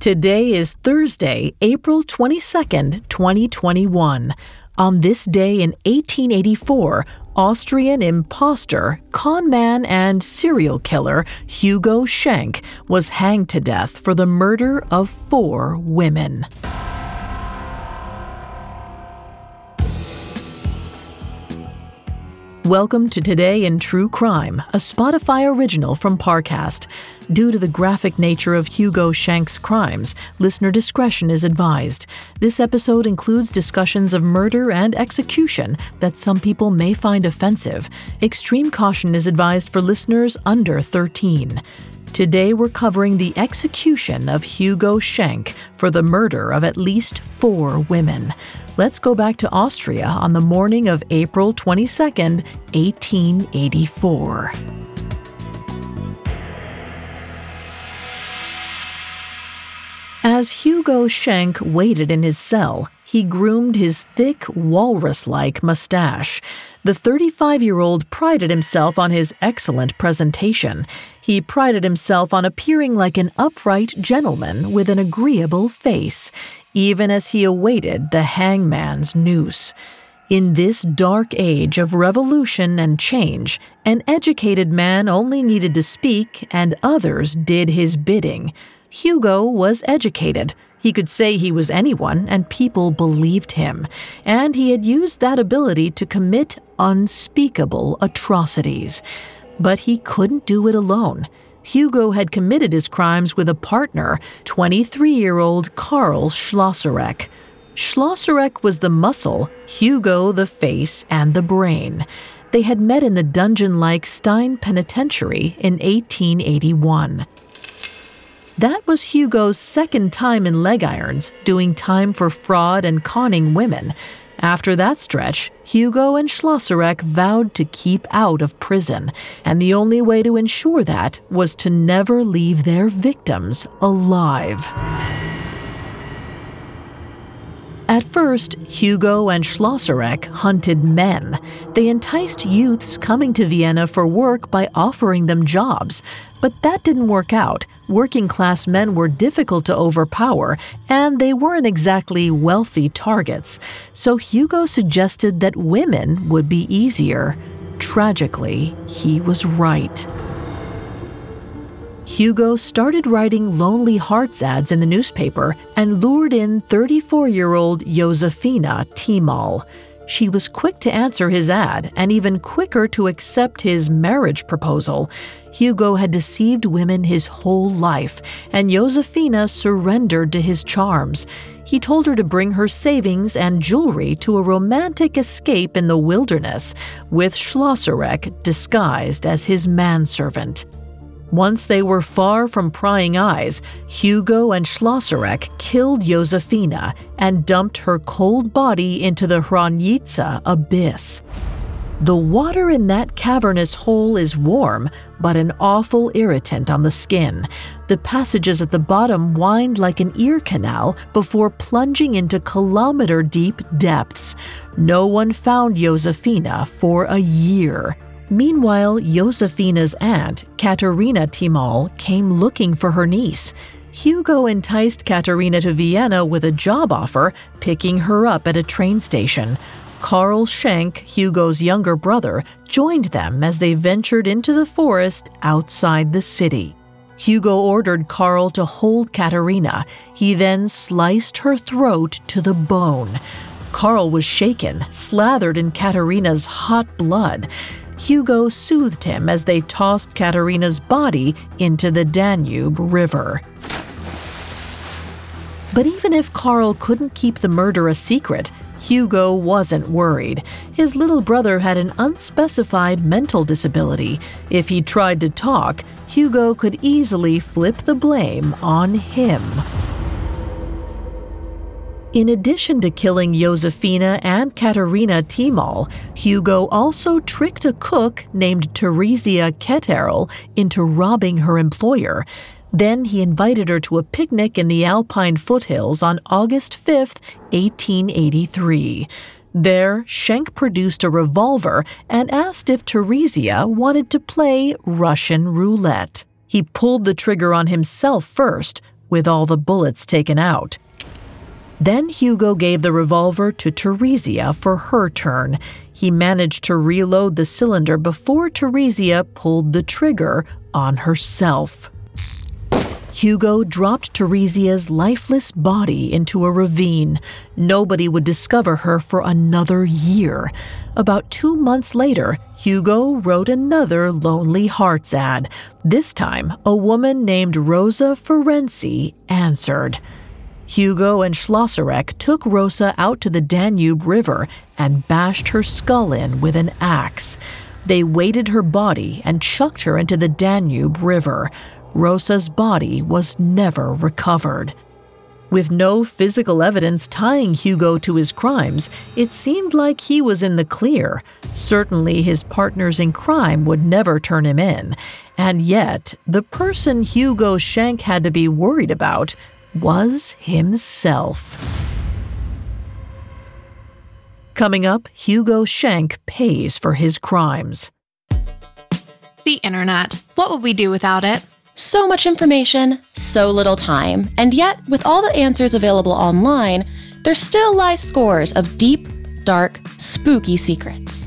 Today is Thursday, April 22nd, 2021. On this day in 1884, Austrian impostor, conman, and serial killer Hugo Schenk was hanged to death for the murder of four women. Welcome to Today in True Crime, a Spotify original from Parcast. Due to the graphic nature of Hugo Schenk's crimes, listener discretion is advised. This episode includes discussions of murder and execution that some people may find offensive. Extreme caution is advised for listeners under 13. Today we're covering the execution of Hugo Schenk for the murder of at least four women. Let's go back to Austria on the morning of April 22, 1884. As Hugo Schenk waited in his cell, he groomed his thick, walrus like mustache. The 35 year old prided himself on his excellent presentation. He prided himself on appearing like an upright gentleman with an agreeable face, even as he awaited the hangman's noose. In this dark age of revolution and change, an educated man only needed to speak, and others did his bidding. Hugo was educated. He could say he was anyone, and people believed him. And he had used that ability to commit unspeakable atrocities. But he couldn't do it alone. Hugo had committed his crimes with a partner, 23 year old Karl Schlossarek. Schlossarek was the muscle, Hugo the face and the brain. They had met in the dungeon like Stein Penitentiary in 1881. That was Hugo's second time in leg irons, doing time for fraud and conning women. After that stretch, Hugo and Schlossarek vowed to keep out of prison, and the only way to ensure that was to never leave their victims alive. At first, Hugo and Schlossarek hunted men. They enticed youths coming to Vienna for work by offering them jobs. But that didn't work out. Working class men were difficult to overpower, and they weren't exactly wealthy targets. So Hugo suggested that women would be easier. Tragically, he was right. Hugo started writing Lonely Hearts ads in the newspaper and lured in 34 year old Josefina Timal. She was quick to answer his ad and even quicker to accept his marriage proposal. Hugo had deceived women his whole life, and Josefina surrendered to his charms. He told her to bring her savings and jewelry to a romantic escape in the wilderness, with Schlossarek disguised as his manservant. Once they were far from prying eyes, Hugo and Schlossarek killed Josefina and dumped her cold body into the Hranice abyss. The water in that cavernous hole is warm, but an awful irritant on the skin. The passages at the bottom wind like an ear canal before plunging into kilometer deep depths. No one found Josefina for a year. Meanwhile, Josefina's aunt, Katerina Timal, came looking for her niece. Hugo enticed Katerina to Vienna with a job offer, picking her up at a train station. Karl Schenk, Hugo's younger brother, joined them as they ventured into the forest outside the city. Hugo ordered Karl to hold Katerina. He then sliced her throat to the bone. Karl was shaken, slathered in Katerina's hot blood. Hugo soothed him as they tossed Katerina's body into the Danube River. But even if Karl couldn't keep the murder a secret, Hugo wasn't worried. His little brother had an unspecified mental disability. If he tried to talk, Hugo could easily flip the blame on him. In addition to killing Josefina and Katerina Timal, Hugo also tricked a cook named Theresia Ketterl into robbing her employer. Then he invited her to a picnic in the Alpine foothills on August 5, 1883. There, Schenk produced a revolver and asked if Theresia wanted to play Russian roulette. He pulled the trigger on himself first, with all the bullets taken out. Then Hugo gave the revolver to Theresia for her turn. He managed to reload the cylinder before Theresia pulled the trigger on herself. Hugo dropped Theresia's lifeless body into a ravine. Nobody would discover her for another year. About two months later, Hugo wrote another Lonely Hearts ad. This time, a woman named Rosa Ferenczi answered. Hugo and Schlossarek took Rosa out to the Danube River and bashed her skull in with an axe. They weighted her body and chucked her into the Danube River. Rosa's body was never recovered. With no physical evidence tying Hugo to his crimes, it seemed like he was in the clear. Certainly, his partners in crime would never turn him in. And yet, the person Hugo Schenk had to be worried about was himself. Coming up, Hugo Schenk pays for his crimes. The internet. What would we do without it? So much information, so little time, and yet, with all the answers available online, there still lie scores of deep, dark, spooky secrets.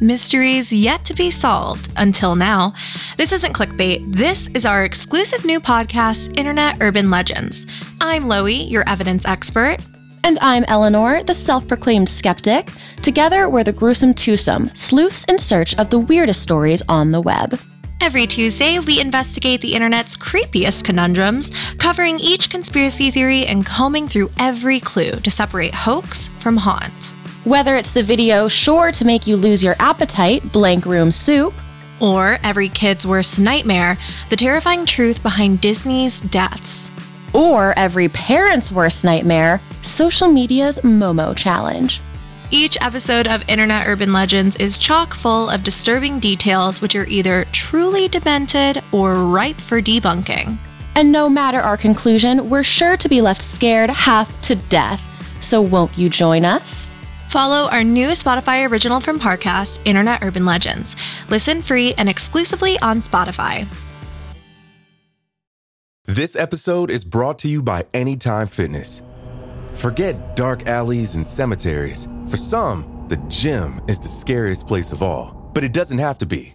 Mysteries yet to be solved until now. This isn't clickbait. This is our exclusive new podcast, Internet Urban Legends. I'm Loie, your evidence expert. And I'm Eleanor, the self proclaimed skeptic. Together, we're the gruesome twosome, sleuths in search of the weirdest stories on the web. Every Tuesday, we investigate the internet's creepiest conundrums, covering each conspiracy theory and combing through every clue to separate hoax from haunt. Whether it's the video sure to make you lose your appetite, Blank Room Soup, or every kid's worst nightmare, the terrifying truth behind Disney's deaths. Or every parent's worst nightmare, social media's Momo challenge. Each episode of Internet Urban Legends is chock full of disturbing details which are either truly demented or ripe for debunking. And no matter our conclusion, we're sure to be left scared half to death. So won't you join us? Follow our new Spotify original from Parcast, Internet Urban Legends. Listen free and exclusively on Spotify. This episode is brought to you by Anytime Fitness. Forget dark alleys and cemeteries. For some, the gym is the scariest place of all, but it doesn't have to be.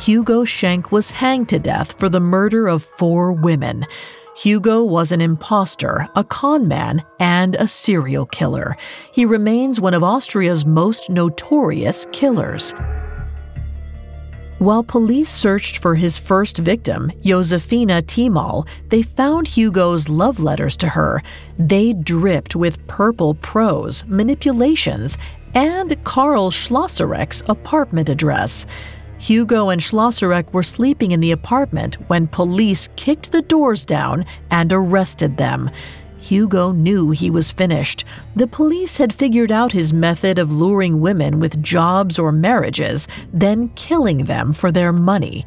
Hugo Schenk was hanged to death for the murder of four women. Hugo was an impostor, a con man, and a serial killer. He remains one of Austria's most notorious killers. While police searched for his first victim, Josefina Timal, they found Hugo's love letters to her. They dripped with purple prose, manipulations, and Karl Schlossarek's apartment address. Hugo and Schlossarek were sleeping in the apartment when police kicked the doors down and arrested them. Hugo knew he was finished. The police had figured out his method of luring women with jobs or marriages, then killing them for their money.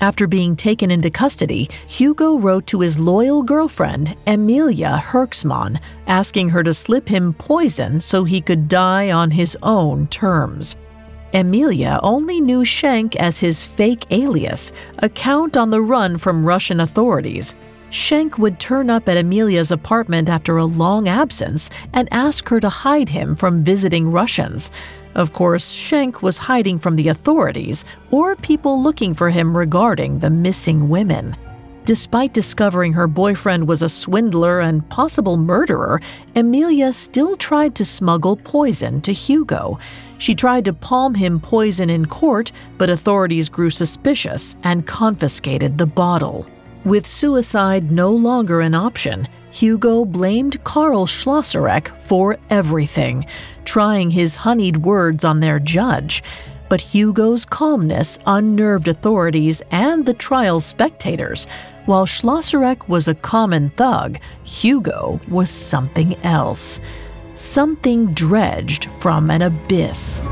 After being taken into custody, Hugo wrote to his loyal girlfriend, Emilia Herxmann, asking her to slip him poison so he could die on his own terms. Emilia only knew Schenk as his fake alias, a count on the run from Russian authorities. Schenk would turn up at Emilia's apartment after a long absence and ask her to hide him from visiting Russians. Of course, Schenk was hiding from the authorities or people looking for him regarding the missing women. Despite discovering her boyfriend was a swindler and possible murderer, Emilia still tried to smuggle poison to Hugo. She tried to palm him poison in court, but authorities grew suspicious and confiscated the bottle. With suicide no longer an option, Hugo blamed Karl Schlossarek for everything, trying his honeyed words on their judge. But Hugo's calmness unnerved authorities and the trial's spectators. While Schlossarek was a common thug, Hugo was something else. Something dredged from an abyss.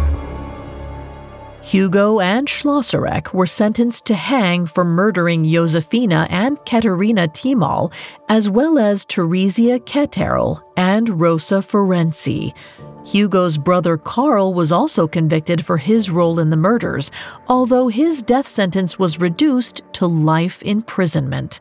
Hugo and Schlossarek were sentenced to hang for murdering Josefina and Katerina Timal, as well as Theresia Ketterl and Rosa Ferenczi. Hugo's brother Karl was also convicted for his role in the murders, although his death sentence was reduced to life imprisonment.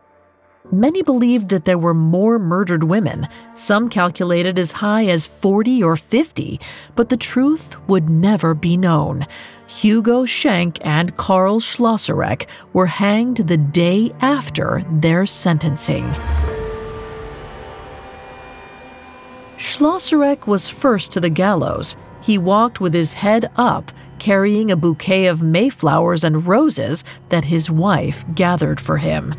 Many believed that there were more murdered women, some calculated as high as 40 or 50, but the truth would never be known. Hugo Schenk and Karl Schlossarek were hanged the day after their sentencing. Schlossarek was first to the gallows. He walked with his head up, carrying a bouquet of mayflowers and roses that his wife gathered for him.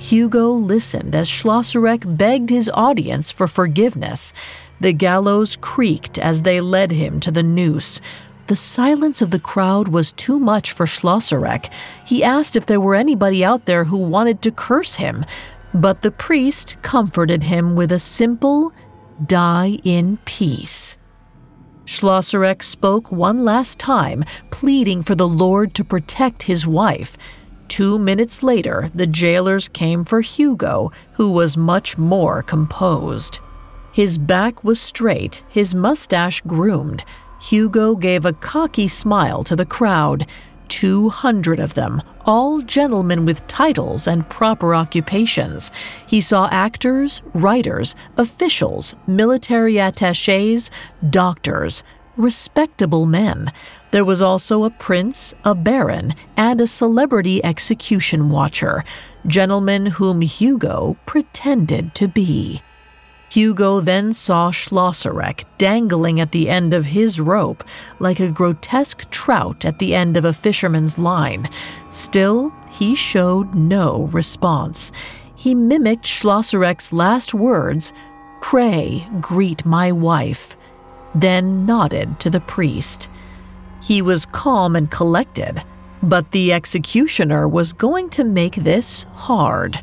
Hugo listened as Schlossarek begged his audience for forgiveness. The gallows creaked as they led him to the noose. The silence of the crowd was too much for Schlossarek. He asked if there were anybody out there who wanted to curse him, but the priest comforted him with a simple, die in peace. Schlossarek spoke one last time, pleading for the Lord to protect his wife. Two minutes later, the jailers came for Hugo, who was much more composed. His back was straight, his mustache groomed. Hugo gave a cocky smile to the crowd. 200 of them, all gentlemen with titles and proper occupations. He saw actors, writers, officials, military attaches, doctors, respectable men. There was also a prince, a baron, and a celebrity execution watcher, gentlemen whom Hugo pretended to be. Hugo then saw Schlossarek dangling at the end of his rope like a grotesque trout at the end of a fisherman's line. Still, he showed no response. He mimicked Schlossarek's last words Pray, greet my wife, then nodded to the priest. He was calm and collected, but the executioner was going to make this hard.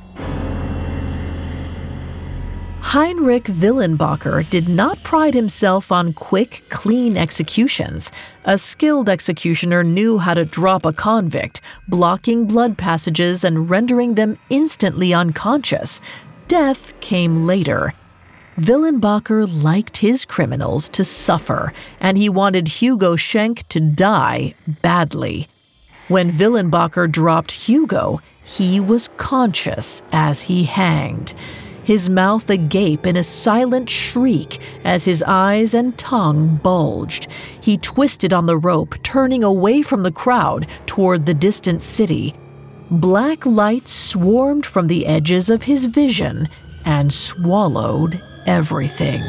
Heinrich Willenbacher did not pride himself on quick, clean executions. A skilled executioner knew how to drop a convict, blocking blood passages and rendering them instantly unconscious. Death came later. Willenbacher liked his criminals to suffer, and he wanted Hugo Schenk to die badly. When Willenbacher dropped Hugo, he was conscious as he hanged his mouth agape in a silent shriek as his eyes and tongue bulged. He twisted on the rope, turning away from the crowd toward the distant city. Black light swarmed from the edges of his vision and swallowed everything.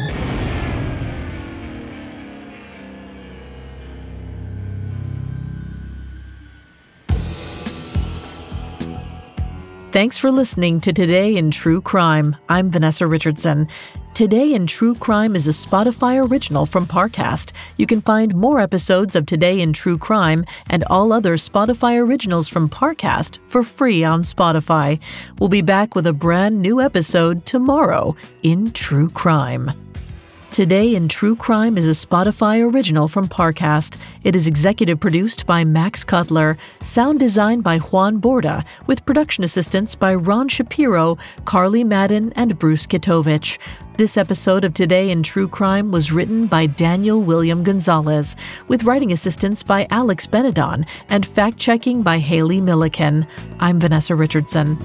Thanks for listening to Today in True Crime. I'm Vanessa Richardson. Today in True Crime is a Spotify original from Parcast. You can find more episodes of Today in True Crime and all other Spotify originals from Parcast for free on Spotify. We'll be back with a brand new episode tomorrow in True Crime. Today in True Crime is a Spotify original from Parcast. It is executive produced by Max Cutler, sound designed by Juan Borda, with production assistance by Ron Shapiro, Carly Madden, and Bruce Kitovich. This episode of Today in True Crime was written by Daniel William Gonzalez, with writing assistance by Alex Benedon and fact checking by Haley Milliken. I'm Vanessa Richardson.